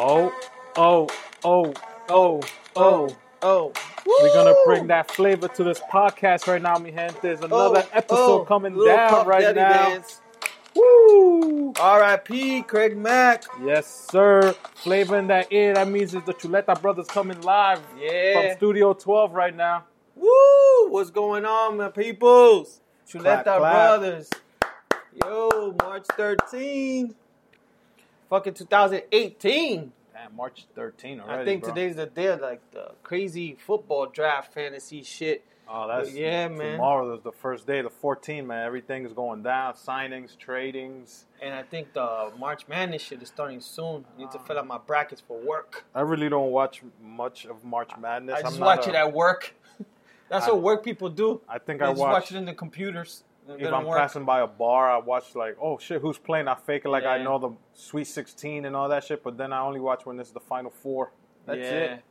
Oh, oh, oh, oh, oh. Oh, We're gonna bring that flavor to this podcast right now, mi gente. There's oh, another Oh, episode oh, coming down right now. Dance. Woo! R.I.P. Craig Mack. Yes, sir. Flavor in that ear. That means it's the Chuleta Brothers coming live Yeah. from Studio 12 right now. Woo! What's going on, my peoples? Chuleta Clap, clap. Brothers. Yo, March 13. Fucking 2018. Damn, March 13 already. I think bro. today's the day of like the crazy football draft fantasy shit. Oh, that's Yeah, man. Tomorrow is the first day, the 14th, man. Everything is going down. Signings, tradings. And I think the March Madness shit is starting soon. I need to fill out my brackets for work. I really don't watch much of March Madness. I I'm just watch a- it at work. That's I- what work people do. I think They I just watch. watch it in the computers. They if I'm work. passing by a bar, I watch like, oh shit, who's playing? I fake it like I know the Sweet 16 and all that shit, but then I only watch when it's the Final Four. That's yeah. it.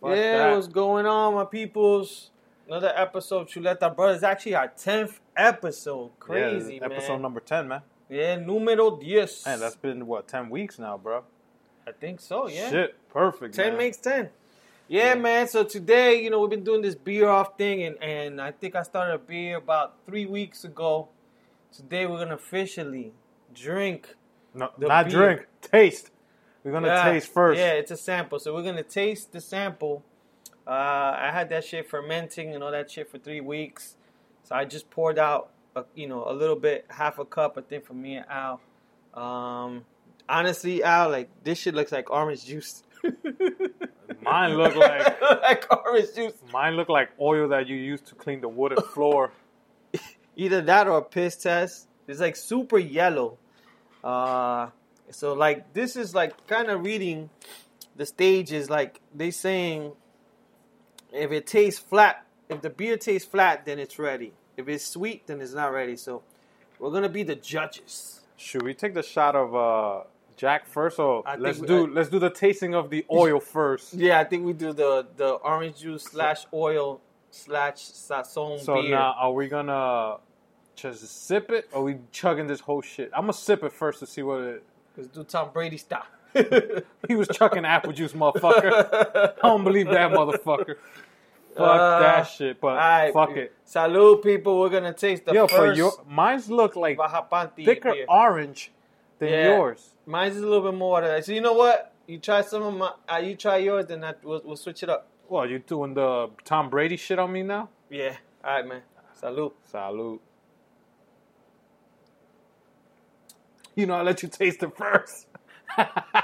Fuck yeah, that. what's going on, my peoples? Another episode, Chuleta Brothers. Actually, our tenth episode. Crazy, yeah, man. Episode number 10, man. yeah, numero diez. Man, that's been what 10 weeks now, bro. I think so. Yeah, Shit, perfect. ten man. makes ten. Yeah, man. So today, you know, we've been doing this beer off thing, and and I think I started a beer about three weeks ago. Today, we're gonna officially drink. no, the not beer. drink, taste. We're gonna Yeah, taste first. Yeah, it's a sample. So we're gonna taste the sample. Uh, I had that shit fermenting and all that shit for three weeks. So I just poured out, a, you know, a little bit, half a cup, I think, for me and Al. Um, honestly, Al, like this shit looks like orange juice. Mine look like like orange juice. mine look like oil that you use to clean the wooden floor. Either that or a piss test. It's like super yellow. Uh, so like this is like kind of reading the stages. Like they saying, if it tastes flat, if the beer tastes flat, then it's ready. If it's sweet, then it's not ready. So we're gonna be the judges. Should we take the shot of uh, Jack first, or I let's we- do I- let's do the tasting of the oil first? Yeah, I think we do the the orange juice slash oil slash sazon So beer. now, are we gonna just sip it, or we chugging this whole shit? I'm gonna sip it first to see what it. Let's do Tom Brady style. He was chucking apple juice, motherfucker. I don't believe that motherfucker. Fuck Uh, that shit, but Alright, fuck it. Salud, people. We're gonna taste the Yo, first for your mine's look like Baja thicker beer. orange than Yeah. yours. Mine's is a little bit more. Than that. So you know what? You try some of my. Uh, you try yours, then I, we'll, we'll switch it up. Well, you doing the Tom Brady shit on me now? Yeah. All right, man. Salute. Salute. You know, I let you taste it first.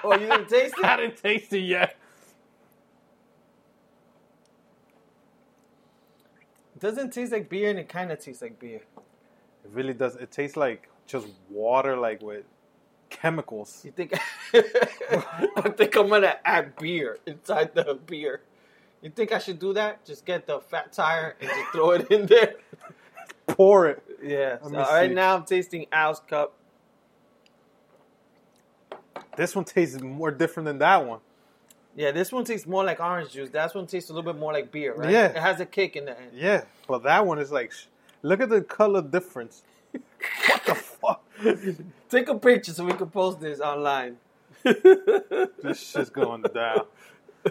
Oh, you didn't taste it? I didn't taste it yet. It doesn't taste like beer, and it kind of tastes like beer. It really does. It tastes like just water, like with chemicals. You think? I think I'm gonna add beer inside the beer. You think I should do that? Just get the fat tire and just throw it in there. Pour it. Yeah. So right now I'm tasting Al's cup. This one tastes more different than that one. Yeah, this one tastes more like orange juice. That one tastes a little bit more like beer, right? Yeah. It has a kick in the end. Yeah, but that one is like, look at the color difference. what the fuck? Take a picture so we can post this online. This shit's going down.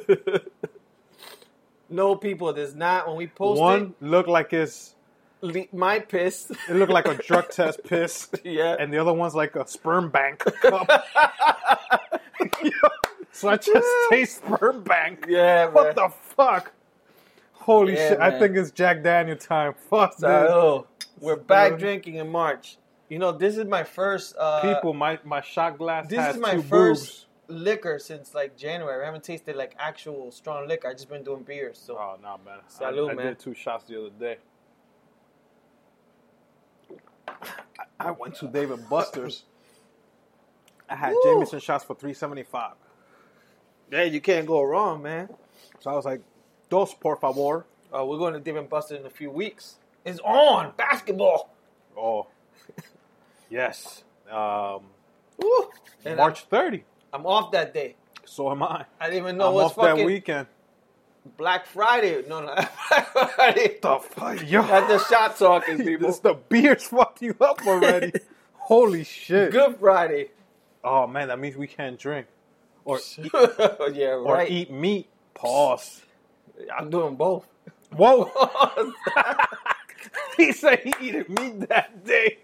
no, people, there's not. When we post One looked like it's it, le- my piss. it looked like a drug test piss. yeah. and the other one's like a sperm bank cup. So I just taste sperm bank. yeah, What man. the fuck? Holy Yeah, shit! I man. think it's Jack Daniel time. Fuck So, we're back drinking in March. You know, this is my first. Uh. People, my my shot glass this has is my two first liquor since like January. I haven't tasted like actual strong liquor. I just been doing beers. So. Oh no, man! Salud, I, I man. did two shots the other day. I- I went to Dave and Buster's. I had Woo. Jameson shots for three seventy five. yeah, you can't go wrong, man. So I was like, "Dos por favor." Uh, we're going to Dave and Buster in a few weeks. It's on basketball. Oh, yes. Um, Woo. And March 30. I'm, I'm off that day. So am I. I didn't even know I'm what's off that fucking weekend. Black Friday. No, no, Black Friday. The fuck, yo. That's the shot talking, people. This the beers fucked you up already. Holy shit. Good Friday. Oh man, that means we can't drink. or yeah, right. or eat meat. Pause. I'm doing both. Whoa! he said he eating meat that day.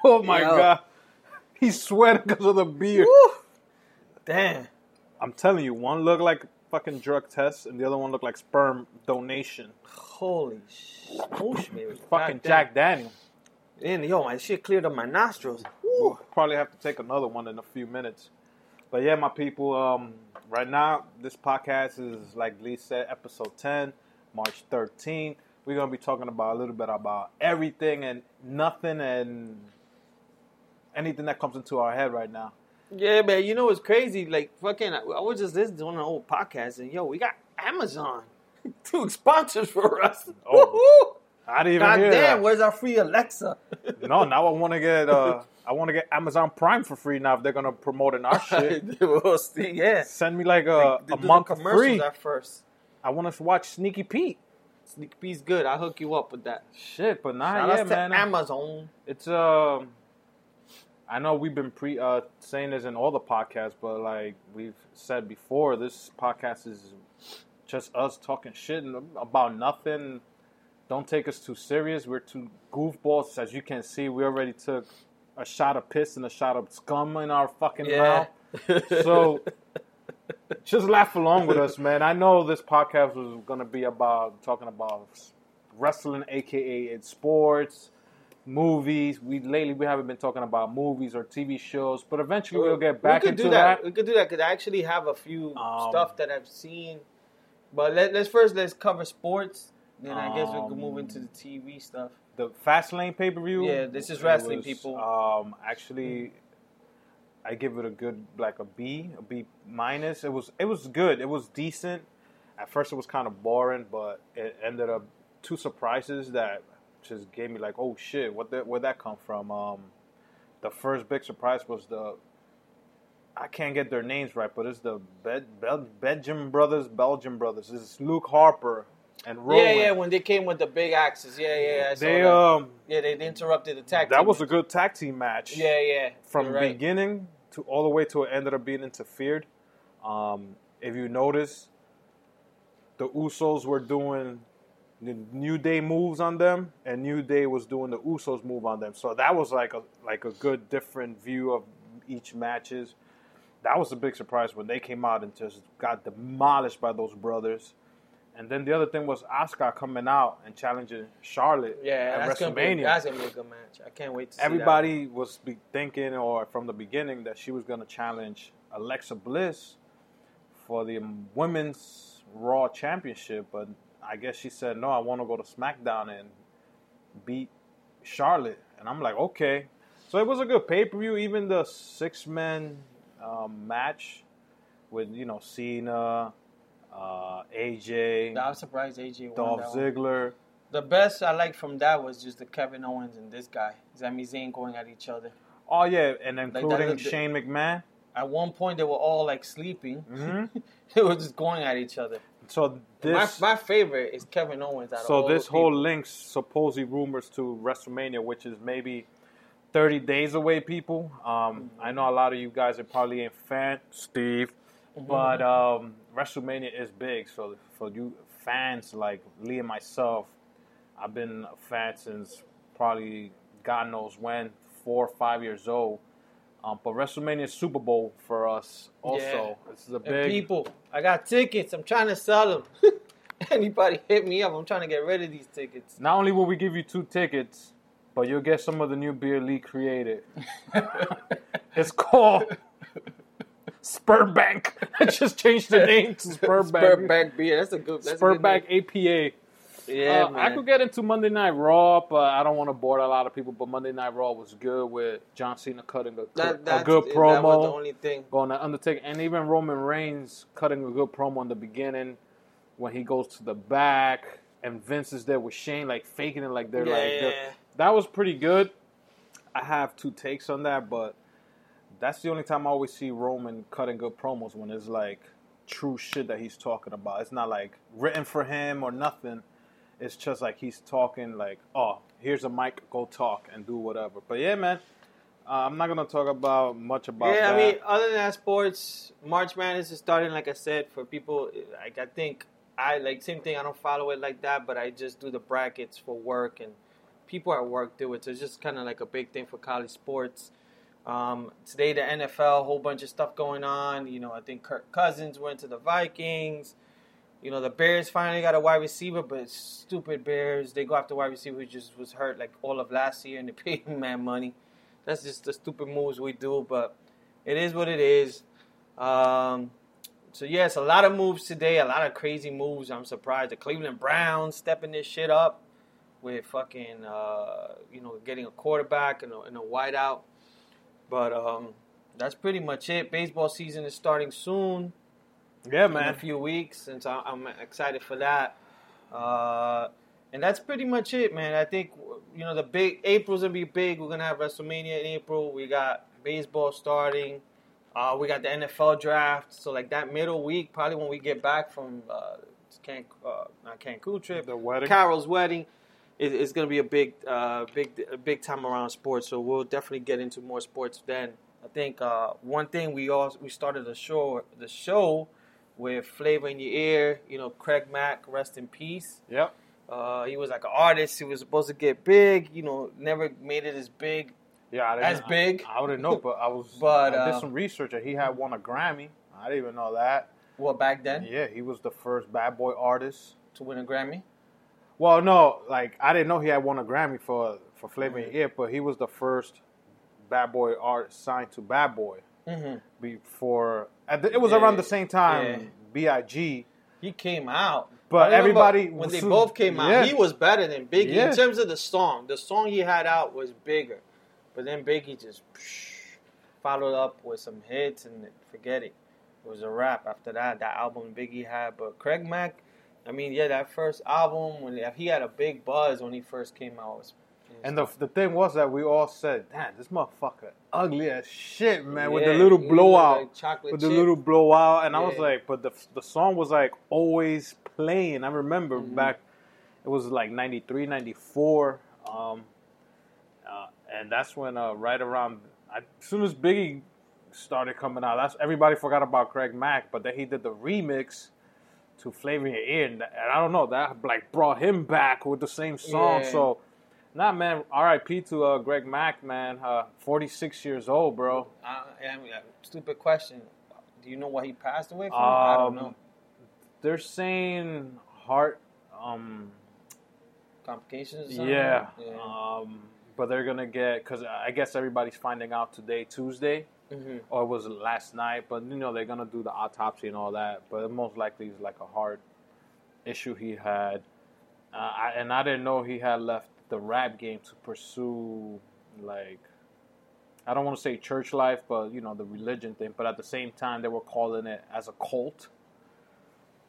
Oh my Yo. god, he's sweating because of the beer. Woo. Damn. I'm telling you, one looked like fucking drug test, and the other one looked like sperm donation. Holy shit. baby. Fucking God Jack Daniel. And yo, my shit cleared up my nostrils. We'll probably have to take another one in a few minutes. But yeah, my people, um, right now, this podcast is, like Lee said, episode 10, March 13th. We're going to be talking about a little bit about everything and nothing and anything that comes into our head right now. Yeah, man. You know what's crazy? Like fucking, I was just listening to one of the old podcasts, and yo, we got Amazon, two sponsors for us. Oh, I didn't even God hear damn, that. where's our free Alexa? No, now I want to get uh, I want to get Amazon Prime for free now if they're going to promote in our shit. we'll see. Yeah, Send me like a, They a do the month commercials free. at first. I want to watch Sneaky Pete. Sneaky Pete's good. I'll hook you up with that. Shit, but nah, Shout yeah, man. Amazon. It's um, I know we've been pre uh saying this in all the podcasts, but like we've said before, this podcast is just us talking shit and about nothing. Don't take us too serious. We're two goofballs. As you can see, we already took a shot of piss and a shot of scum in our fucking Yeah. mouth. So just laugh along with us, man. I know this podcast was gonna be about talking about wrestling, aka it's sports, movies. We lately we haven't been talking about movies or TV shows, but eventually we'll get back we could into do that. We could do that because I actually have a few Um, stuff that I've seen. But let, let's first let's cover sports. Then I guess we can move Um, into the TV stuff. The Fastlane pay per view. Yeah, this is wrestling, people. Um, actually, I give it a good like a B, a B minus. It was it was good. It was decent. At first, it was kind of boring, but it ended up two surprises that just gave me like, oh shit, what the, where'd that come from? Um, the first big surprise was the I can't get their names right, but it's the Bel- Bel- Belgium brothers, Belgium brothers. It's Luke Harper and Rowan. Yeah, yeah. When they came with the big axes. Yeah, yeah. I they that. um yeah, they interrupted the tag. that was a good tag team match. Yeah, yeah. from right. beginning to all the way to it ended up being interfered. Um, if you notice, the Usos were doing New Day moves on them, and New Day was doing the Usos move on them. So that was like a like a good different view of each matches. That was a big surprise when they came out and just got demolished by those brothers. And then the other thing was Asuka coming out and challenging Charlotte Yeah, at that's gonna, be, that's gonna be a good match. I can't wait to see that everybody was be thinking or from the beginning that she was going to challenge Alexa Bliss for the women's Raw Championship, but I guess she said no. I want to go to SmackDown and beat Charlotte, and I'm like, okay. So it was a good pay per view. Even the six man um, match with you know Cena, uh, AJ, one. I was surprised AJ won Dolph one. Ziggler. The best I liked from that was just the Kevin Owens and this guy, Sami Zayn, going at each other. Oh yeah, and including looked- Shane McMahon. At one point, they were all like sleeping. hmm they were just going at each other. So this my, my favorite is Kevin Owens. Out of So this whole people. links supposedly rumors to WrestleMania, which is maybe 30 days away. People, um, I know a lot of you guys are probably ain't fan, Steve, Mm-hmm. but um, WrestleMania is big. So for you fans like Lee and myself, I've been a fan since probably God knows when, four or five years old. Um, but WrestleMania is Super Bowl for us. Also, this is a And big. people, I got tickets. I'm trying to sell them. Anybody hit me up? I'm trying to get rid of these tickets. Not only will we give you two tickets, but you'll get some of the new beer Lee created. It's called Spurbank. I just changed the name to Spurbank. Spurback beer. That's a good. That's a good Spurbank. APA. Yeah, Uh, I could get into Monday Night Raw, but I don't want to bore a lot of people. But Monday Night Raw was good with John Cena cutting a, That, a good That promo, was the only thing. going to Undertaker, and even Roman Reigns cutting a good promo in the beginning when he goes to the back and Vince is there with Shane, like faking it, like they're Yeah, like yeah, yeah. that was pretty good. I have two takes on that, but that's the only time I always see Roman cutting good promos when it's like true shit that he's talking about. It's not like written for him or nothing. It's just like he's talking like, oh, here's a mic, go talk and do whatever. But yeah, man, Uh, I'm not gonna talk about much about yeah, that. I mean, other than that, sports March Madness is starting. Like I said, for people, like I think I like same thing. I don't follow it like that, but I just do the brackets for work, and people at work do it. So it's just kind of like a big thing for college sports. Um, today, the NFL, a whole bunch of stuff going on. You know, I think Kirk Cousins went to the Vikings. You know, the Bears finally got a wide receiver, but stupid Bears, they go after wide receiver who just was hurt like all of last year, and they paid him man money. That's just the stupid moves we do, but it is what it is. Um, so yes, a lot of moves today, a lot of crazy moves. I'm surprised the Cleveland Browns stepping this shit up with fucking, uh, you know, getting a quarterback and a, and a wideout. But um, that's pretty much it. Baseball season is starting soon yeah, man. in a few weeks, and so I'm excited for that. Uh, and that's pretty much it, man. I think you know the big April's gonna be big. We're gonna have WrestleMania in April. We got baseball starting. Uh, we got the NFL draft. So like that middle week, probably when we get back from uh, Can uh, not Cancun trip, The wedding. Carol's wedding. It's gonna be a big, uh, big, big time around sports. So we'll definitely get into more sports then. I think uh, one thing we all we started the show the show with Flavor in Your Ear. You know, Craig Mack, rest in peace. Yep. Uh, he was like an artist. He was supposed to get big. You know, never made it as big. Yeah, I didn't, As big? I, I wouldn't know, but I was. But, I did uh, some research, and he had won a Grammy. I didn't even know that. Well, back then Yeah, he was the first bad boy artist. to win a Grammy. Well, no, like I didn't know he had won a Grammy for for Flavor in Your Ear, but he was the first bad boy artist signed to Bad Boy Mm-hmm. before. The, it was Yeah, around the same time. Big. He came out, But everybody when they both came out, yeah. he was better than Biggie Yeah. in terms of the song. The song he had out was bigger, but then Biggie just followed up with some hits and forget it. It was a wrap after that. That album Biggie had, but Craig Mack, I mean, yeah, that first album when he had a big buzz when he first came out. Was, And the the thing was that we all said, "Damn, this motherfucker ugly as shit, man." with the Yeah, little he blowout, like chocolate with the chip. little blowout, and I was Yeah. like, but the the song was like always playing. I remember Mm-hmm. back, it was like 93, 94, um, uh, and that's when uh, right around I, as soon as Biggie started coming out, that's everybody forgot about Craig Mack, but then he did the remix to Flavor in Your Ear, and, and I don't know that like brought him back with the same song. Yeah. So, nah, man, R.I.P. to uh, Greg Mack, man, uh, 46 years old, bro. Uh, and, uh, stupid question. Do you know what he passed away from? I don't Um, know. They're saying heart, um, Complications? Yeah, yeah. um, but they're gonna get because I guess everybody's finding out today, Tuesday. hmm or it was last night? But you know they're gonna do the autopsy and all that. But most likely it's like a heart issue he had, uh, I, and I didn't know he had left the rap game to pursue like I don't want to say church life, but you know the religion thing. But at the same time, they were calling it as a cult.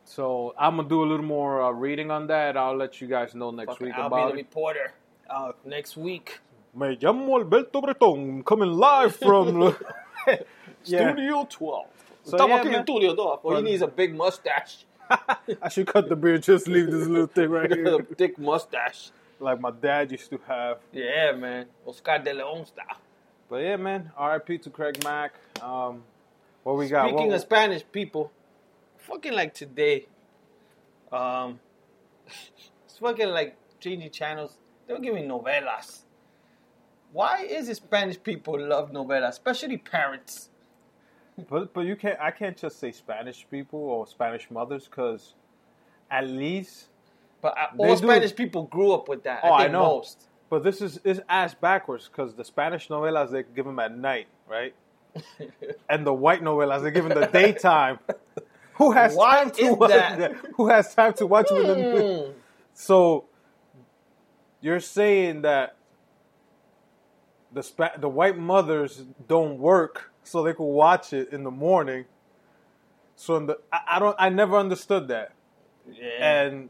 So I'm gonna do a little more uh, reading on that. I'll let you guys know next Fucking week I'll about be the it. reporter uh, next week. Me llamo Alberto Breton, coming live from Studio 12. So, Estamos yeah, aquí en man. Studio 12. All he But- needs a big mustache. I should cut the beard, just leave this little thing right a here. thick mustache. Like my dad used to have. Yeah, man. Oscar de Leon style. But yeah, man, RIP to Craig Mack. Um, what we got? Speaking of Spanish people, fucking like today, um, it's fucking like changing channels. They were giving novelas. Why is it Spanish people love novelas, especially parents? but but you can't. I can't just say Spanish people or Spanish mothers because at least. But uh, all do- Spanish people grew up with that. Oh, I I know. most. But this is is ass backwards because the Spanish novelas they give them at night, right? And the white novelas they give them the daytime. Who has Why time to watch that? Who has time to watch them Hmm. So you're saying that the spa- the white mothers don't work so they could watch it in the morning. So in the I, I don't I never understood that. Yeah. And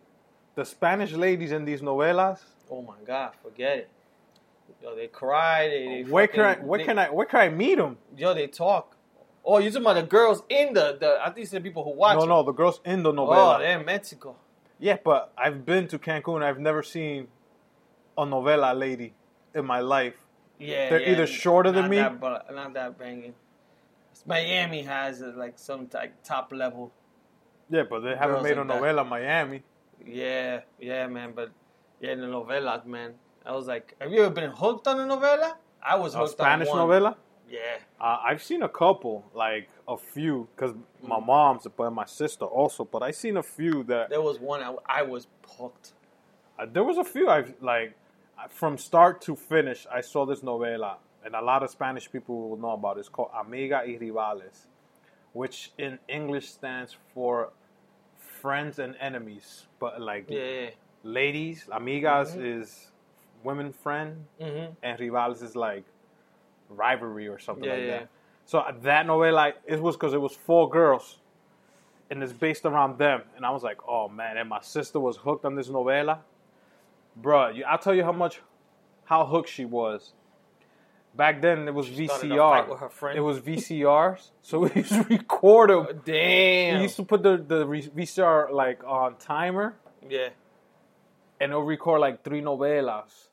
the Spanish ladies in these novelas, oh my God, forget it. Yo, they cry. They, they where can I where they- can I where can I meet them? Yo, they talk. Oh, you talking about the girls in the the? I think it's the people who watch. No, it. no, the girls in the Oh, they're in Mexico. yeah, but I've been to Cancun. I've never seen a novela lady in my life. Yeah, They're yeah, either shorter than me- That, but not that banging. Miami has like some like top level. Yeah, but they haven't made a that. novela Miami. Yeah, yeah, man. But yeah, in the novelas, man. I was like, have you ever been hooked on a novela? I was A hooked Spanish on one. Spanish novela. Yeah. Uh, I've seen a couple, like a few, because my Mm. mom's, but my sister also. But I seen a few that There was one I, I was hooked. uh, there was a few I've like uh, from start to finish. I saw this novela, and a lot of Spanish people will know about. it. It's called Amigas y Rivales, which in English stands for friends and enemies. But like Yeah, yeah. ladies, amigas Mhm. is women friend, Mm-hmm. and rivales is like rivalry or something Yeah, like yeah. that. So uh, that novela, it was because it was four girls, and it's based around them. And I was like, oh man! And my sister was hooked on this novela, Bruh, I'll tell you how much, how hooked she was. Back then, it was started a fight VCR. with her friend? It was VCRs, so we used to record them. Damn. We used to put the the VCR like on timer, yeah. and it'll record like three novelas.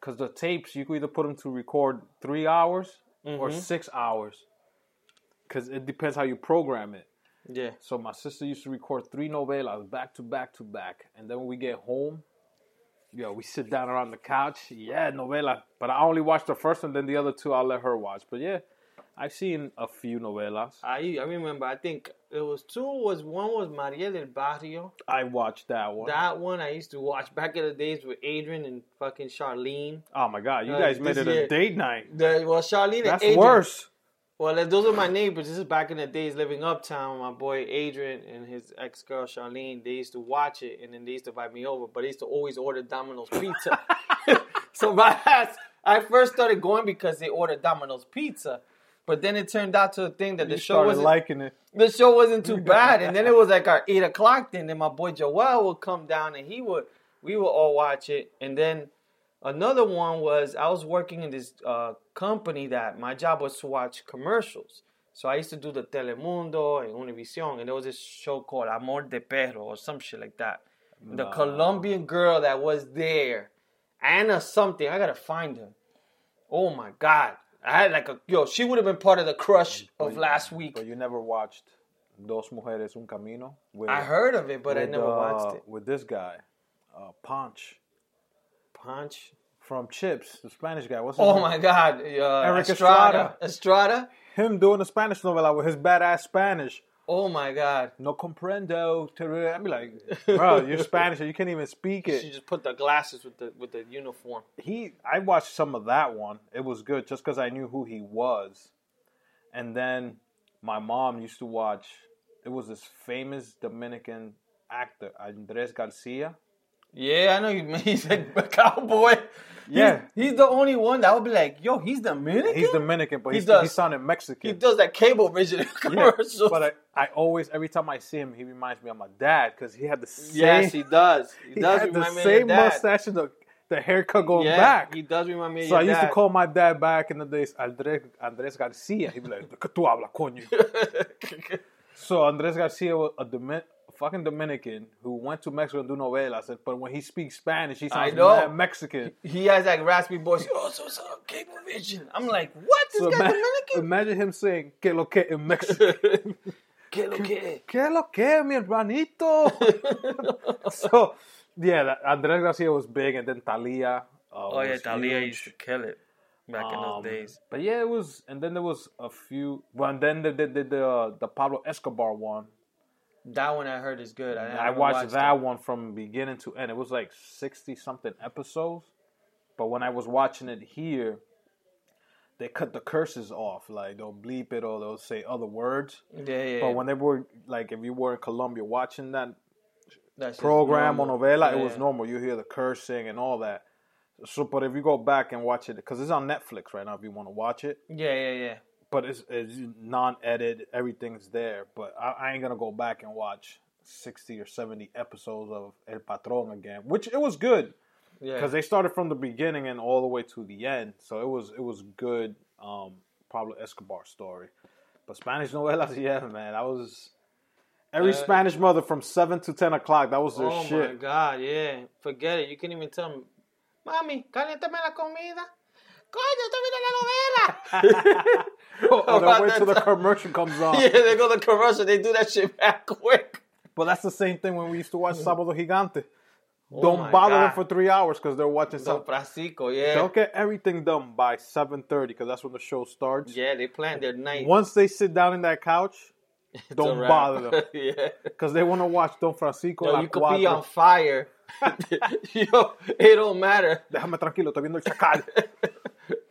Cause the tapes you could either put them to record three hours or Mhm. six hours. Cause it depends how you program it. Yeah. So my sister used to record three novelas back to back to back, and then when we get home, yo, we sit down around the couch. Yeah, novela. But I only watched the first one, then the other two I'll let her watch. But yeah, I've seen a few novelas. I I remember. I think it was two. Was one was Maria del Barrio. I watched that one. That one I used to watch back in the days with Adrian and fucking Charlene. oh my god, you Uh, guys made it a year- date night. The, well, Charlene That's and Adrian. worse. Well, those are my neighbors. This is back in the days living uptown. My boy Adrian and his ex girl Charlene, they used to watch it and then they used to invite me over. But they used to always order Domino's pizza. so my ass, I first started going because they ordered Domino's pizza. But then it turned out to a thing that the You show wasn't liking it. the show wasn't too bad. And then it was like our eight o'clock then. Then my boy Joel would come down and he would we would all watch it. And then another one was I was working in this uh, company that my job was to watch commercials. So I used to do the Telemundo and Univision, and there was this show called Amor de Perro or some shit like that. The Colombian girl that was there, Anna something. I gotta find her. Oh my god, I had like a yo. She would have been part of the crush of last week. But you never watched Dos Mujeres Un Camino? With, I heard of it, but I never uh, watched it. With this guy, uh, Ponch Ponch. from Chips, the Spanish guy. What's his Oh name? my God, uh, Erik Estrada. Estrada. Him doing a Spanish novela with his badass Spanish. Oh my God. No comprendo. I'd be like, bro, you're Spanish and you can't even speak it. She just put the glasses with the with the uniform. He, I watched some of that one. It was good just because I knew who he was. And then my mom used to watch. It was this famous Dominican actor, Andres Garcia. Yeah, I know you. He's like a cowboy. Yeah. he's, he's the only one that would be like, yo, he's Dominican. He's Dominican, but He he's, does. he sounded Mexican. He does that cable vision Yeah, commercials. but I, I always, every time I see him, he reminds me of my dad because he had the same. yes, he does. He, he does had the me same mustache and the, the haircut going yeah, back. he does remind me of So I used to call my dad back in the days Andres, Andres Garcia. He'd be like, ¿De qué tú hablas, coño? So Andres Garcia was a Domin- fucking Dominican who went to Mexico and do novelas, but when he speaks Spanish, he sounds mad Mexican. he has that raspy voice. Oh, so so cable vision. I'm like, what? This So guy ima- Dominican? imagine him saying "Que lo que" in Mexican. ¿Qué lo que? ¿Qué lo que, mi hermanito? so, yeah, that, Andres Garcia was big, and then Thalia. Uh, Oh yeah, Thalia huge. used to kill it back in Um, those days. But yeah, it was, and then there was a few. Well, and then the the the, the, uh, the Pablo Escobar one. That one I heard is good. I, I never watched, that it. one from beginning to end. It was like sixty something episodes, but when I was watching it here, they cut the curses off. Like they'll bleep it or they'll say other words. Yeah, yeah. But when they were like, if you were in Colombia watching that That's program or novela, Yeah, it was yeah. normal. You hear the cursing and all that. So, but if you go back and watch it, because it's on Netflix right now, if you want to watch it, Yeah, yeah, yeah. But it's, it's non-edited, everything's there. But I, I ain't gonna go back and watch sixty or seventy episodes of El Patron again, which it was good Yeah. because they started from the beginning and all the way to the end. So it was it was good. Um, Pablo Escobar story, but Spanish novelas, yeah, man, that was. Every Uh, Spanish mother from seven to ten o'clock, that was their oh shit. Oh my god, yeah. Forget it. You can't even tell me, Mami, caliéntame la comida. Coño, estoy viendo la novela. or they About wait till the commercial comes on. yeah, they go to the commercial. They do that shit back quick. But that's the same thing when we used to watch Sábado Gigante. Oh Don't bother them for three hours because they're watching Don. Francisco, yeah. They'll get everything done by 7.30 because that's when the show starts. Yeah, they plan their night. Once they sit down in that couch, don't bother them yeah. because they want to watch Don Francisco. Yo, you could be on fire. Yo, it don't matter. Déjame tranquilo, estoy viendo el chacal.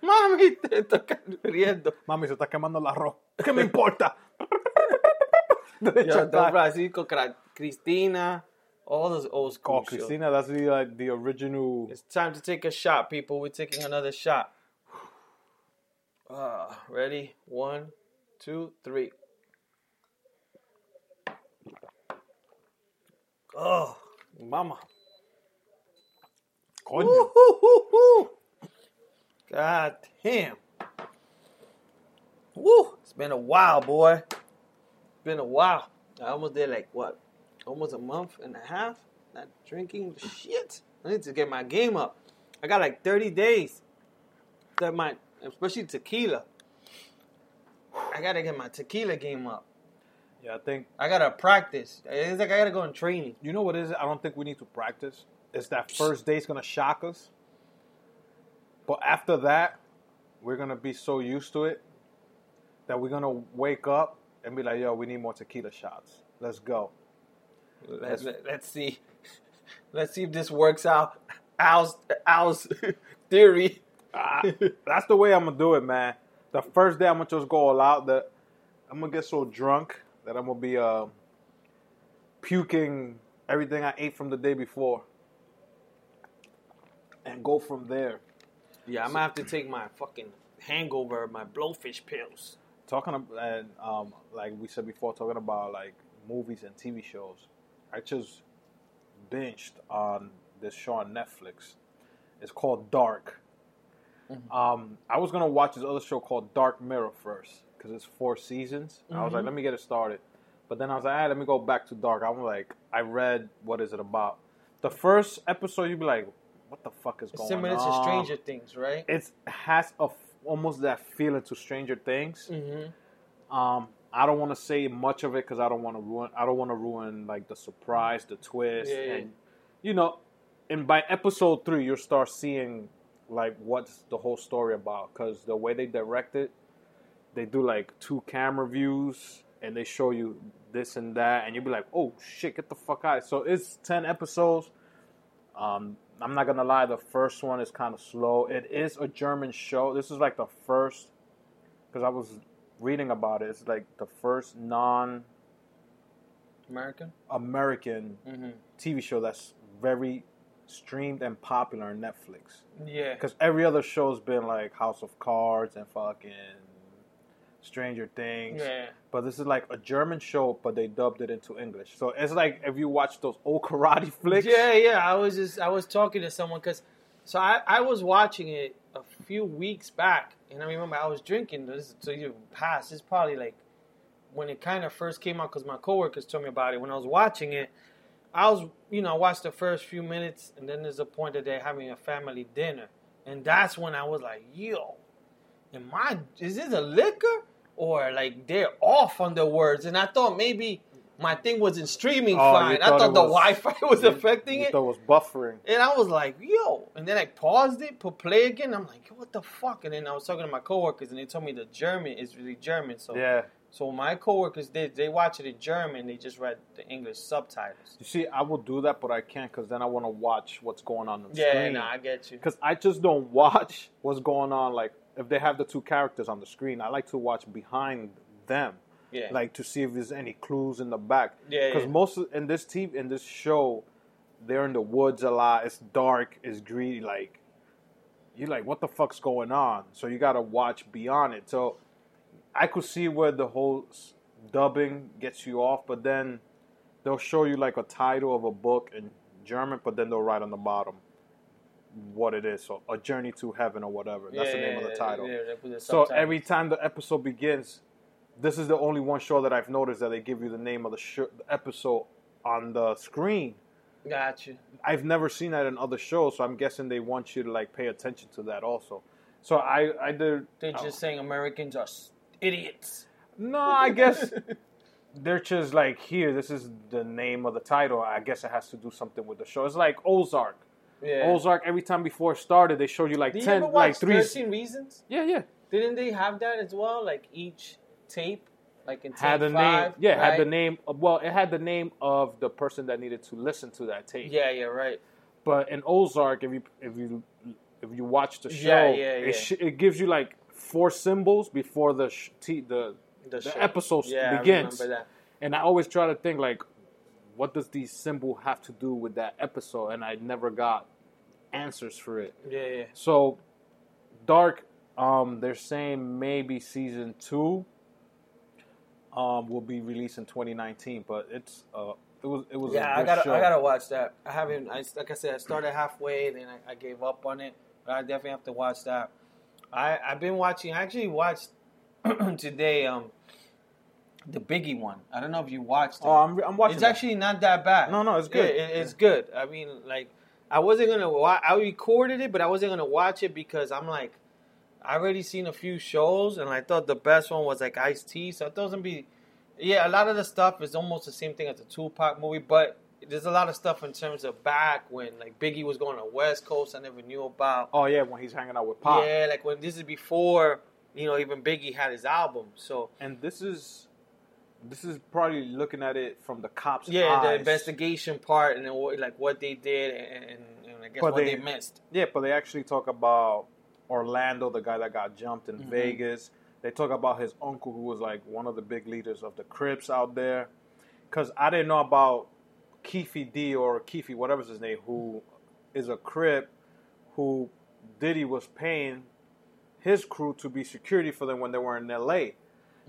Mami, te estoy riendo. Mami, se está quemando el arroz. ¿Qué me importa? Yo, Don. Francisco, Cristina, all those old school Oh, shows. Cristina, that's the, like, the original. It's time to take a shot, people. We're taking another shot. Uh, ready? One, two, three. Oh, mama. Coño. Woo-hoo-hoo-hoo. God damn. Woo! It's been a while, boy. It's been a while. I almost did like what? Almost a month and a half not drinking shit. I need to get my game up. I got like 30 days. That my especially tequila. I gotta get my tequila game up. Yeah, I think. I gotta practice. It's like I gotta go in training. You know what it is? I don't think we need to practice. It's that first day's going to shock us. But after that, we're to be so used to it that we're to wake up and be like, yo, we need more tequila shots. Let's go. Let's, let's see. Let's see if this works out. Al's Al's theory. Ah, that's the way I'm gonna do it, man. The first day I'm gonna just go all out. That I'm gonna get so drunk that I'm gonna be uh, puking everything I ate from the day before, and go from there. Yeah, I'm gonna have to take my fucking hangover, my blowfish pills. Talking about, and um, like we said before, talking about like movies and TV shows. I just binged on this show on Netflix. It's called Dark. Um, I was gonna watch this other show called Dark Mirror first because it's four seasons. I was like, Mhm. let me get it started. But then I was like, ah, let me go back to Dark. I'm like, I read what is it about. The first episode, you'd be like, what the fuck is It's going similar on? to Stranger Things, right? It has a f- almost that feeling to Stranger Things. Mm-hmm. Um, I don't want to say much of it because I don't want to ruin. I don't want to ruin like the surprise, the twist, Yeah, yeah. and you know. And by episode three, you'll start seeing like what's the whole story about because the way they direct it, they do like two camera views and they show you this and that, and you'll be like, "Oh shit, get the fuck out!" So it's ten episodes. Um, I'm not gonna lie, the first one is kind of slow. It is a German show. This is like the first because I was reading about it. It's like the first non American. American Mm-hmm. TV show that's very streamed and popular on Netflix. Yeah. Because every other show's been like House of Cards and fucking Stranger Things. Yeah. But this is like a German show, but they dubbed it into English. So it's like if you watch those old karate flicks. Yeah, yeah. I was just I was talking to someone because so I I was watching it a few weeks back, and I remember I was drinking this. So you past. It's probably like when it kind of first came out because my coworkers told me about it. When I was watching it, I was you know I watched the first few minutes, and then there's a point that they're having a family dinner, and that's when I was like, yo, am I? Is this a liquor? Or like they're off on the words, and I thought maybe my thing wasn't streaming Oh, you fine. I thought thought the Wi-Fi was affecting You it, thought it was buffering. and I was like, "Yo!" And then I paused it, put play again. I'm like, "What the fuck?" And then I was talking to my coworkers, and they told me the German is really German. So, Yeah. so my coworkers did. They watch it in German. They just read the English subtitles. You see, I will do that, but I can't because then I want to watch what's going on on the Yeah, screen. no, I get you. because I just don't watch what's going on. Like if they have the two characters on the screen, I like to watch behind them, Yeah, like to see if there's any clues in the back. Yeah, because yeah. most of, in this TV in this show, they're in the woods a lot. It's dark. It's greedy. Like you're like, what the fuck's going on? So you gotta watch beyond it. So I could see where the whole dubbing gets you off, but then they'll show you like a title of a book in German, but then they'll write on the bottom what it is. So a journey to heaven or whatever. That's Yeah, the name of the title. yeah, So every time the episode begins, this is the only one show that I've noticed that they give you the name of the, sh- the episode on the screen. got you. I've never seen that in other shows, so I'm guessing they want you to like pay attention to that also. So I I did. They're oh. just saying Americans are idiots. No, I guess they're just like here. This is the name of the title. I guess it has to do something with the show. It's like Ozark. Yeah. Ozark. Every time before it started, they showed you like Did you ten, ever like three. 13 Reasons? Yeah, yeah. Didn't they have that as well? Like each tape, like in tape Had the five, name. Yeah, had the name. Of, well, it had the name of the person that needed to listen to that tape. Yeah, yeah, right. But in Ozark, if you if you if you watch the show, Yeah, yeah, yeah. It, sh- it gives you like four symbols before the sh- t- the The, The episode yeah, begins. I remember that. and I always try to think like, what does these symbol have to do with that episode? And I never got answers for it. Yeah, yeah. So, Dark, um, they're saying maybe season two, um, will be released in 2019, but it's uh, it was it was Yeah, I gotta, show. I gotta watch that. I haven't, I, like I said, I started halfway, then I, I gave up on it. But I definitely have to watch that. I, I've been watching. I actually watched today, um, the Biggie one. I don't know if you watched oh, it. Oh, I'm, I'm watching. it's that. actually not that bad. No, no, it's good. Yeah, it, it's good. I mean, like, I wasn't gonna. Wa- I recorded it, but I wasn't gonna watch it because I'm like, I already seen a few shows, and I thought the best one was like Ice T. So it doesn't be. Yeah, a lot of the stuff is almost the same thing as the Tupac movie, but there's a lot of stuff in terms of back when like Biggie was going to West Coast. I never knew about. Oh yeah, when he's hanging out with Pop. Yeah, like when this is before you know even Biggie had his album. So And this is this is probably looking at it from the cops' yeah, the investigation part and then what, like what they did and, and, and I guess But what they- they missed. Yeah, but they actually talk about Orlando, the guy that got jumped in Mhm. Vegas. They talk about his uncle, who was like one of the big leaders of the Crips out there. Because I didn't know about Keefe D or Keefe, whatever's his name, who is a Crip, who Diddy was paying his crew to be security for them when they were in LA.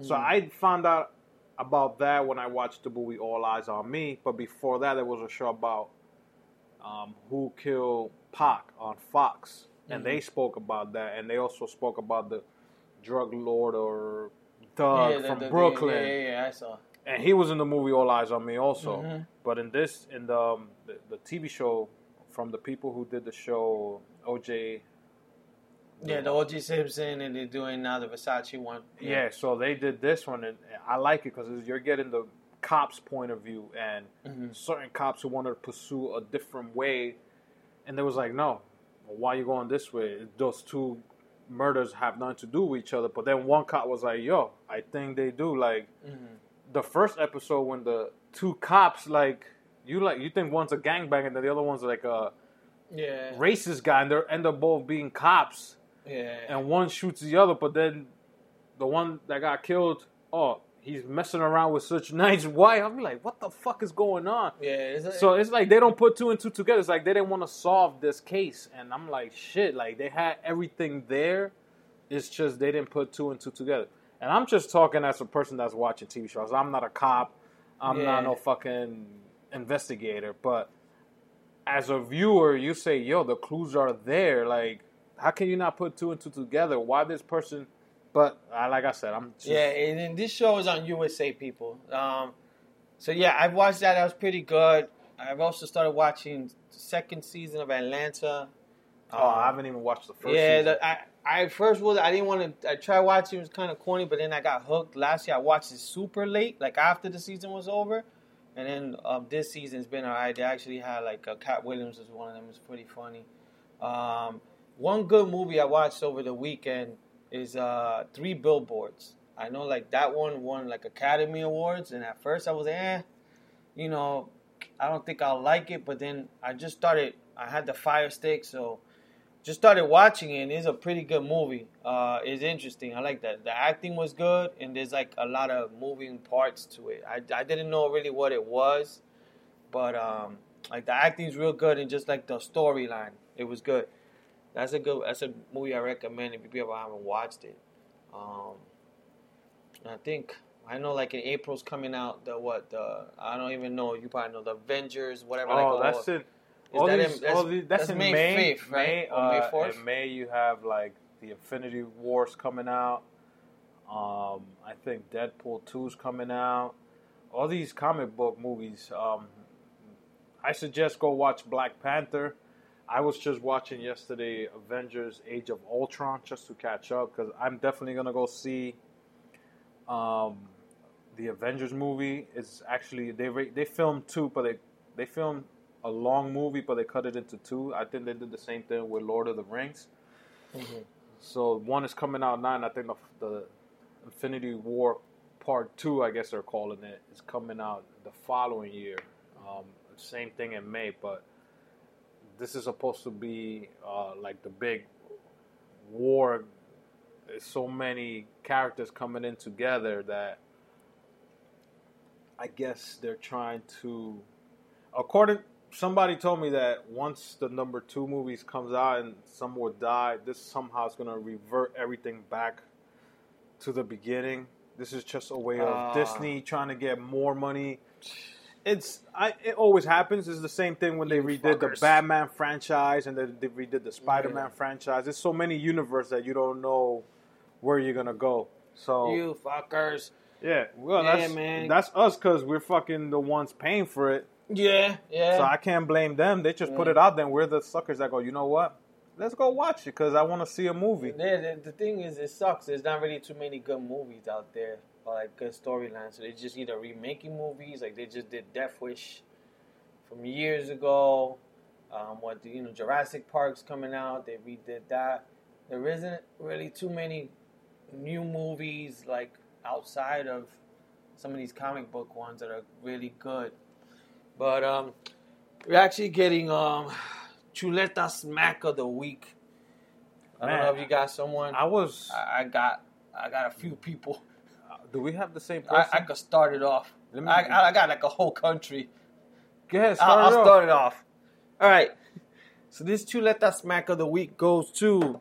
So Mm. I found out about that when I watched the movie All Eyez on Me. But before that, there was a show about um, who killed Pac on Fox, and Mhm. they spoke about that, and they also spoke about the drug lord or Doug Yeah, the- from the- Brooklyn, Yeah, yeah, yeah, I saw. and he was in the movie All Eyez on Me also. Mhm. But in this, in the, um, the the TV show from the people who did the show OJ. Yeah, the O.J. Simpson, and they're doing now the Versace one. Yeah, so they did this one, and I like it because you're getting the cops' point of view, and Mhm. certain cops who wanted to pursue a different way, and they was like, no, why you going this way? Those two murders have nothing to do with each other. But then one cop was like, yo, I think they do. Like Mhm. the first episode when the two cops like you like you think one's a gangbanger and then the other one's like a Yeah, racist guy, and they end up both being cops yeah. and one shoots the other, but then the one that got killed, oh, he's messing around with such nice wife. I'm like, what the fuck is going on? yeah, it's a- So it's like they don't put two and two together. It's like they didn't want to solve this case, and I'm like, shit. Like they had everything there. It's just they didn't put two and two together. And I'm just talking as a person that's watching TV shows. I'm not a cop. I'm Yeah. not no fucking investigator. But as a viewer, you say, yo, the clues are there. Like, how can you not put two and two together? Why this person? But uh, like I said, I'm just, Yeah, and then this show is on USA People. Um, so yeah, I've watched that. That was pretty good. I've also started watching the second season of Atlanta. Oh, I haven't even watched the first. yeah, season. the, I I first was I didn't want to. I tried watching. It was kind of corny, but then I got hooked. Last year I watched it super late, like after the season was over, and then um, this season's been alright. They actually had like uh, Katt Williams was one of them. It's pretty funny. Um, one good movie I watched over the weekend is uh, Three Billboards. I know like that one won like Academy Awards, and at first I was eh, you know, I don't think I'll like it. But then I just started. I had the Fire Stick, so just started watching it. and It's a pretty good movie. Uh, it's interesting. I like that. The acting was good, and there's like a lot of moving parts to it. I, I didn't know really what it was, but um, like the acting's real good, and just like the storyline, it was good. That's a good. That's a movie I recommend if you ever haven't watched it. Um, I think I know like in April's coming out the what the I don't even know. You probably know the Avengers, whatever. Oh, like, that's it. All that these, in- that's- all these, that's, that's in May May, 5th, right? May, Or May uh, 4th? In May, you have like the Infinity Wars coming out. Um, I think Deadpool 2's coming out. All these comic book movies. Um, I suggest go watch Black Panther. I was just watching yesterday Avengers: Age of Ultron just to catch up because I'm definitely gonna go see um, the Avengers movie. It's actually they they filmed two, but they they filmed a long movie, but they cut it into two. I think they did the same thing with Lord of the Rings. So one is coming out now, and I think the, the Infinity War Part Two, I guess they're calling it, is coming out the following year. Um, same thing in May, but this is supposed to be uh, like the big war. There's so many characters coming in together that I guess they're trying to. According, somebody told me that once the number two movies comes out and some will die, this somehow is gonna revert everything back to the beginning. This is just a way of Ah. Disney trying to get more money. It's I, it always happens. It's the same thing when they You redid the. Batman franchise and then they redid the Spider-Man Yeah. franchise. There's so many universe that you don't know where you're gonna go. So You fuckers. yeah, well, Yeah, that's man. that's us because we're fucking the ones paying for it. Yeah, yeah. So I can't blame them. They just put it mm. out there. and We're the suckers that go. You know what? Let's go watch it because I want to see a movie. Yeah, the, the thing is, it sucks. There's not really too many good movies out there, like good storylines. So they just either remaking movies, like they just did Death Wish from years ago. Um, what you know, Jurassic Park's coming out. They redid that. There isn't really too many new movies like outside of some of these comic book ones that are really good. But um, we're actually getting um, Chuleta Smack of the Week. I don't know if you got someone. I was. I, I got I got a few people. Do we have the same I, person? I could start it off. Let me- I, I got like a whole country. Go ahead. I'll, Start I'll it off. start it off. All right. So this Chuleta Smack of the Week goes to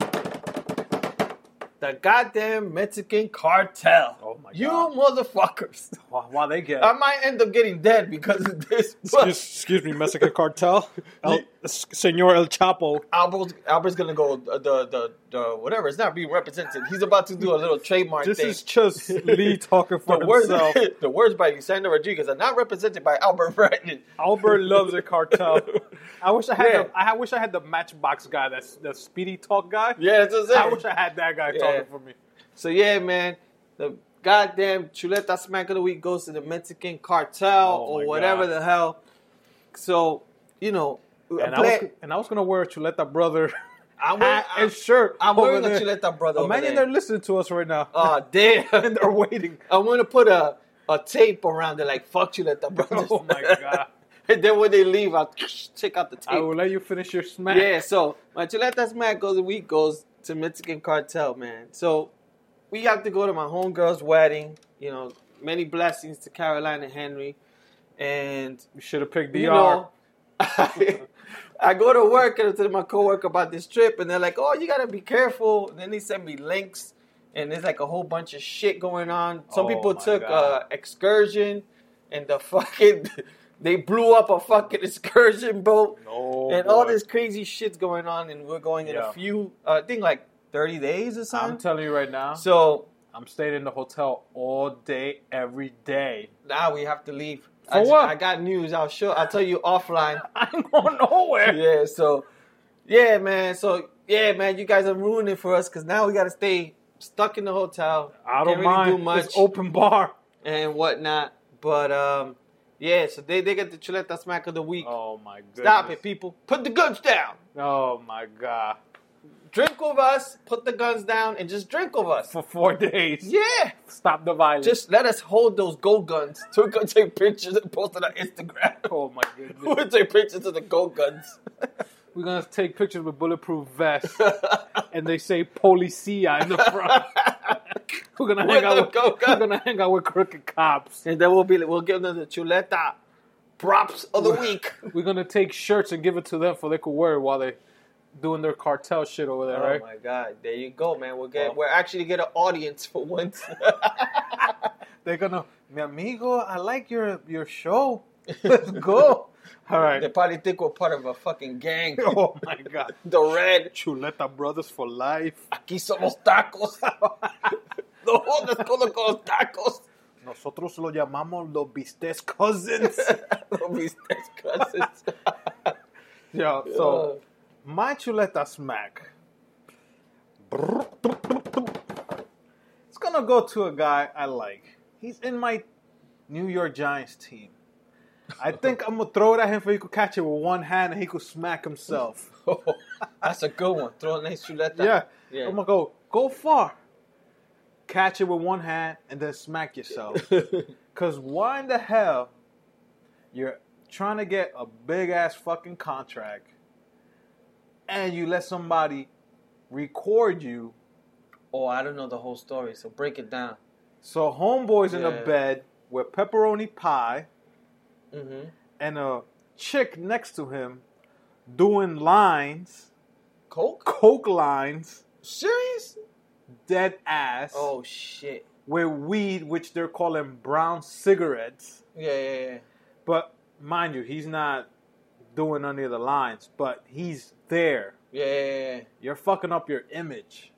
the goddamn Mexican cartel. Oh my you God. motherfuckers. Why, why they get? I might end up getting dead because of this. excuse, excuse me, Mexican cartel. El, Senor El Chapo. Albert's, Albert's gonna go uh, the, the the whatever. It's not being represented. He's about to do a little trademark This thing. is just Lee talking for the words, himself. the words by Sandra Rodriguez are not represented by Albert Brennan. Albert loves a cartel. I wish I had. Yeah. The, I wish I had the Matchbox guy. That's the Speedy Talk guy. Yeah, that's what. I wish I had that guy Yeah. talking for me. So yeah, man, the goddamn chuleta smack of the week goes to the Mexican cartel Oh, or whatever God. the hell. So you know, And I was and I was gonna wear a Chuleta brother I'm I'm, and shirt. I'm wearing a chuleta brother. Imagine there. they're listening to us right now. Oh damn! and they're waiting. I'm gonna put a a tape around it, like fuck chuleta brother. Oh my god! and then when they leave, I'll check out the tape. I will let you finish your smack. Yeah, so my chuleta smack goes a week goes to Mexican cartel, man. So we have to go to my homegirl's wedding. You know, many blessings to Caroline and Henry. And You should have picked DR. you know, I, I go to work and I tell my coworker about this trip, and they're like, "Oh, you gotta be careful." And then they send me links, and there's like a whole bunch of shit going on. Some Oh people took uh, excursion, and the fucking they blew up a fucking excursion boat no, and all Oh, this crazy shit's going on, and we're going in Yeah. a few, uh, I think like thirty days or something. I'm telling you right now. so I'm staying in the hotel all day, every day. now we have to leave. For I, what? I got news. I'll show. I'll tell you offline. I'm going nowhere. yeah. So, yeah, man. So yeah, man. You guys are ruining for us because now we got to stay stuck in the hotel. I Can't don't really mind. do much It's open bar. and whatnot. But um, yeah. So they they get the chuleta smack of the week. Oh my god! Stop it, people. Put the guns down. Oh my god. Drink with us. Put the guns down and just drink with us. For four days. Yeah. Stop the violence. Just let us hold those gold guns so we can take pictures and post it on Instagram. oh my goodness, we'll take pictures of the gold guns. We're gonna take pictures with bulletproof vests, and they say "policia" in the front. We're gonna With hang out. With, we're gonna hang out with crooked cops. and then we'll be we'll give them the chuleta props of the week. We're gonna take shirts and give it to them for they could wear it while they doing their cartel shit over there, Oh right? my god! There you go, man. We'll get Well- we're actually get an audience for once. They're gonna, mi amigo, I like your your show. Let's go. All right. they probably think we're part of a fucking gang. Oh my god. The red. Chuleta Brothers for life. Aquí somos tacos. no, let's go look los tacos. Nosotros lo llamamos los Bistes Cousins. Los Vistes cousins. yeah. So my chuleta smack. It's gonna go to a guy I like. He's in my New York Giants team. I think I'm gonna throw it at him for he could catch it with one hand and he could smack himself. Oh, that's a good one. Throw a nice chuleta. Yeah. Yeah. I'm gonna go go far. Catch it with one hand and then smack yourself. Cause why in the hell you're trying to get a big ass fucking contract and you let somebody record you. oh, I don't know the whole story, so break it down. So homeboy's in a bed with pepperoni pie Mm-hmm. and a chick next to him doing lines, Coke? coke lines, Serious? dead ass. Oh shit. with weed, which they're calling brown cigarettes. Yeah, yeah, yeah. But mind you, he's not doing any of the lines, but he's there. Yeah, yeah, yeah. You're fucking up your image.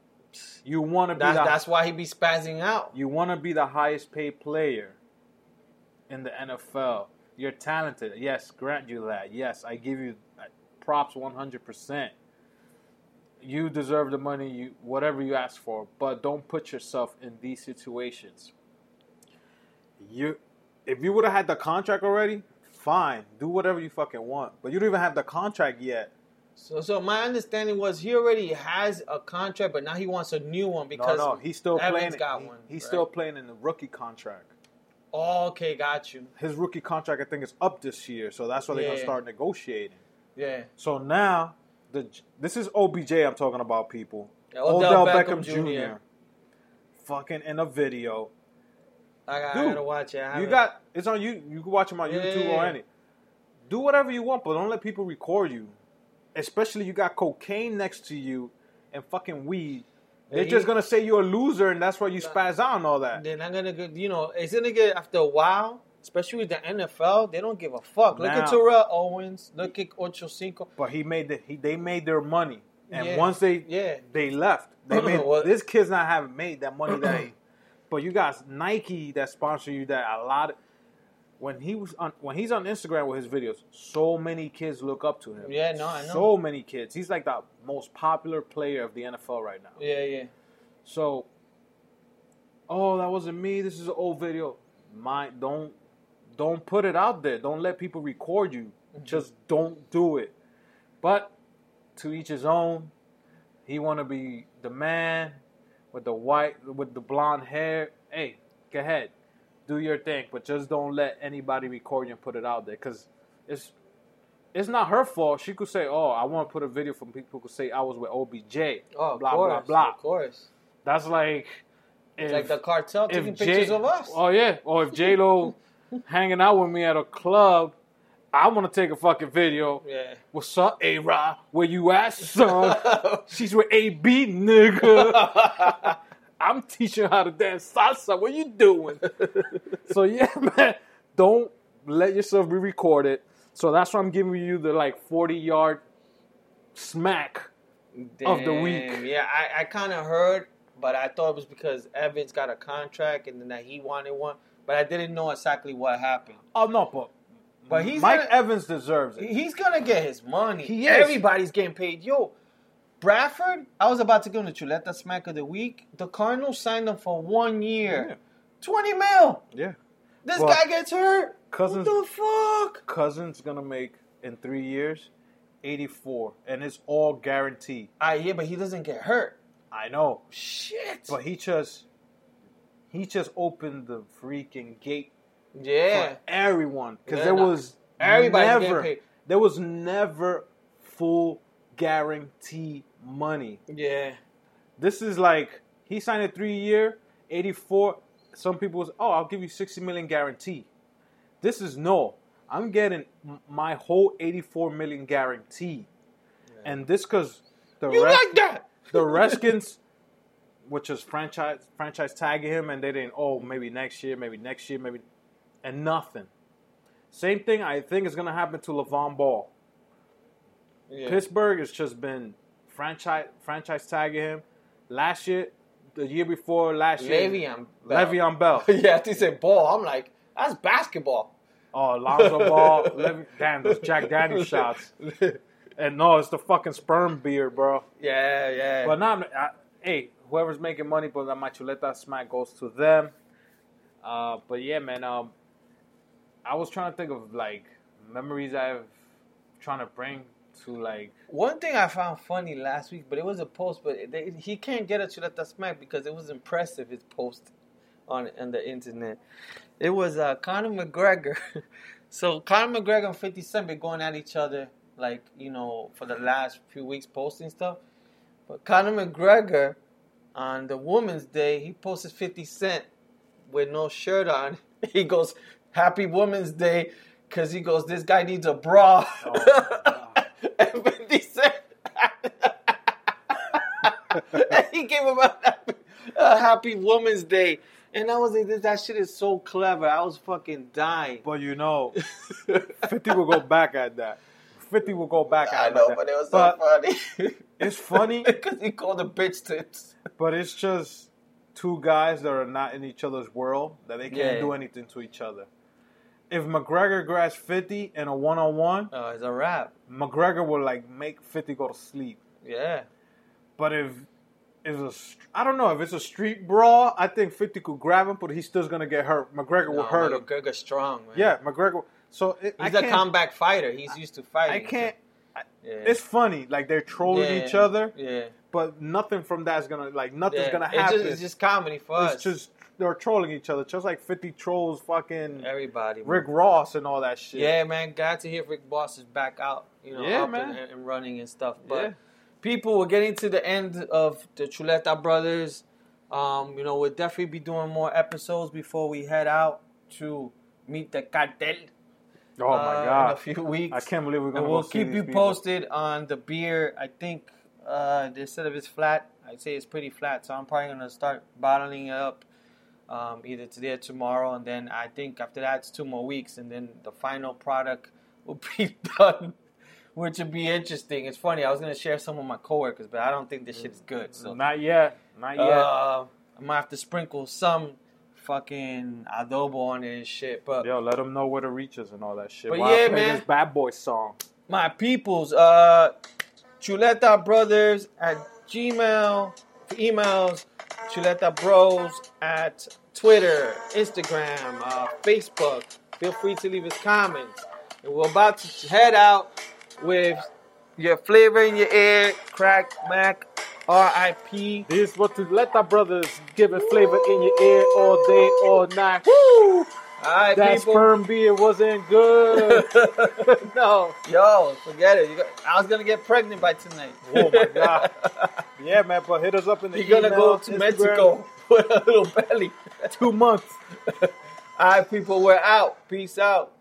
You want to be That's the, that's why he be spazzing out. you want to be the highest paid player in the NFL. You're talented. Yes, grant you that. Yes, I give you uh, props 100%. You deserve the money, you whatever you ask for, but don't put yourself in these situations. You if you would have had the contract already, fine. Do whatever you fucking want. But you don't even have the contract yet. So, so my understanding was he already has a contract, but now he wants a new one because no, no, he's still Evans playing. got he- one, he's right? still playing in the rookie contract. Oh, okay, got you. His rookie contract, I think, is up this year, so that's why they're gonna start negotiating. Yeah. So now, the this is OBJ. I'm talking about people. Yeah, Odell Beckham Jr.. Fucking in a video. I, got, I Dude, gotta watch it. I You got it's on you. You can watch him on Yeah, YouTube yeah, or any. Do whatever you want, but don't let people record you. Especially you got cocaine next to you and fucking weed. They're just gonna say you're a loser, and that's why you spaz out and all that. They're not gonna get. You know, it's gonna get after a while. Especially with the NFL, they don't give a fuck. Look at Terrell Owens. Look at Ocho Cinco. But he made the he they made their money, and Yeah. once they Yeah. they left, they made What? this kid's not having made that money that. He, but you got Nike that sponsor you that a lot. Of, when he was on when he's on Instagram with his videos, so many kids look up to him. Yeah, no, I know. So many kids. He's like the most popular player of the NFL right now. Yeah, yeah. So, oh, that wasn't me. This is an old video. My don't don't put it out there. Don't let people record you. Mm-hmm. Just don't do it. But to each his own. He want to be the man with the white with the blonde hair. Hey, go ahead, do your thing, but just don't let anybody record you and put it out there because it's it's not her fault. She could say, "Oh, I want to put a video from people who could say I was with OBJ." Oh, blah course, blah blah. Of course. That's like It's like the cartel taking if pictures of us. Oh yeah, or if J Lo hanging out with me at a club, I want to take a fucking video. Yeah. What's up, A Rod? Where you at, son? She's with AB, nigga. I'm teaching how to dance salsa. What you doing? so yeah, man, don't let yourself be recorded. So that's why I'm giving you the like 40 yard smack. Of the week. Yeah, I, I kind of heard, but I thought it was because Evans got a contract and then that he wanted one. But I didn't know exactly what happened. Oh no, but But he's Mike gonna- Evans deserves it. He's gonna get his money. He is. Everybody's getting paid. Yo, Bradford, I was about to go to Chuleta Smack of the Week. The Cardinals signed him for one year. Yeah. 20 mil. Yeah. This Well, guy gets hurt. Cousins- What the fuck? Cousins gonna make in three years 84, and it's all guaranteed. Ah, yeah, but he doesn't get hurt. I know, Shit. but he just he just opened the freaking gate yeah. for everyone because Yeah, there no. was Everybody's getting never there was never full guarantee money. Yeah. This is like he signed a three year, 84. Some people was, oh, I'll give you 60 million guarantee. This is no. I'm getting my whole 84 million guarantee. And this because the You rest, like that? the Redskins, which is franchise franchise tagging him, and they didn't. Oh, maybe next year, maybe next year, maybe, and nothing. Same thing I think is gonna happen to Le'Veon Ball. Yeah. Pittsburgh has just been franchise franchise tagging him. Last year, the year before last year, Le'Veon Bell. Le'Veon Bell. yeah, think said ball. I'm like, that's basketball. Oh, Lonzo Ball. Le'Ve- damn, those Jack Daniels shots. And no, it's the fucking sperm beer, bro. Yeah, yeah. But now, I, hey, whoever's making money, but my chuleta smack goes to them. Uh, but yeah, man. Um, I was trying to think of like memories I've trying to bring to like. One thing I found funny last week, but it was a post, but they, he can't get a chuleta smack because it was impressive. His post on on the internet. It was uh, Conor McGregor. so Conor McGregor and Fifty Cent been going at each other like you know for the last few weeks posting stuff. But Conor McGregor on the Women's Day he posted Fifty Cent with no shirt on. He goes, "Happy Women's Day," because he goes, "This guy needs a bra." Oh, and 50 Cent. and he gave him a happy, a happy Woman's Day. And I was like, that shit is so clever. I was fucking dying. But you know, 50 will go back at that. 50 will go back at I know, that. but it was so But funny. It's funny, Because he called her bitch tits. but it's just two guys that are not in each other's world that they can't Yeah. do anything to each other. If McGregor grabs 50 in a one on one, Oh, it's a rap. McGregor will like make 50 go to sleep. Yeah. But if if a I don't know if it's a street brawl, I think 50 could grab him, but he's still gonna get hurt. McGregor will No, hurt him. McGregor's strong, man. Yeah, McGregor. So it, He's a comeback fighter. He's used to fighting. I can't. Yeah. It's funny, like they're trolling Yeah. each other, Yeah. but nothing from that's gonna like nothing's yeah. gonna It's happen. just, it's just comedy for It's us. just they're trolling each other, just like 50 trolls, fucking Everybody. man. Rick Ross and all that shit. Yeah, man. Glad to hear Rick Ross is back out, you know, Yeah, man. And, and running and stuff. But Yeah. People, we're getting to the end of the Chuleta Brothers. Um, you know, we'll definitely be doing more episodes before we head out to meet the cartel. Oh my uh, god, In a few weeks. I can't believe we're gonna. And we'll keep you people. posted on the beer. I think uh, they said if it's flat, I'd say it's pretty flat. So I'm probably gonna start bottling it up um, either today or tomorrow, and then I think after that it's two more weeks, and then the final product will be done, which would be interesting. It's funny. I was gonna share some with my coworkers, but I don't think this shit is good. So Not yet, not yet. uh, I'm gonna have to sprinkle some fucking adobo on it and shit. But Yo, let them know where to reach us and all that shit. But yeah, man. This bad boy song. my peoples, uh, Chuleta Brothers at Gmail for emails, Chuleta Bros at Twitter, Instagram, uh, Facebook. Feel free to leave us comments. And we're about to head out with your flavor in your ear, Crack Mac, R.I.P. This is what to let our brothers give a flavor in your ear all day, all night. Woo! All right, That people. sperm beer wasn't good. no, yo, forget it. You got, I was gonna get pregnant by tonight. oh my god. Yeah, man, but hit us up in the You're gonna go to Instagram. Mexico with a little belly. Two months. All right, people, we're out. Peace out.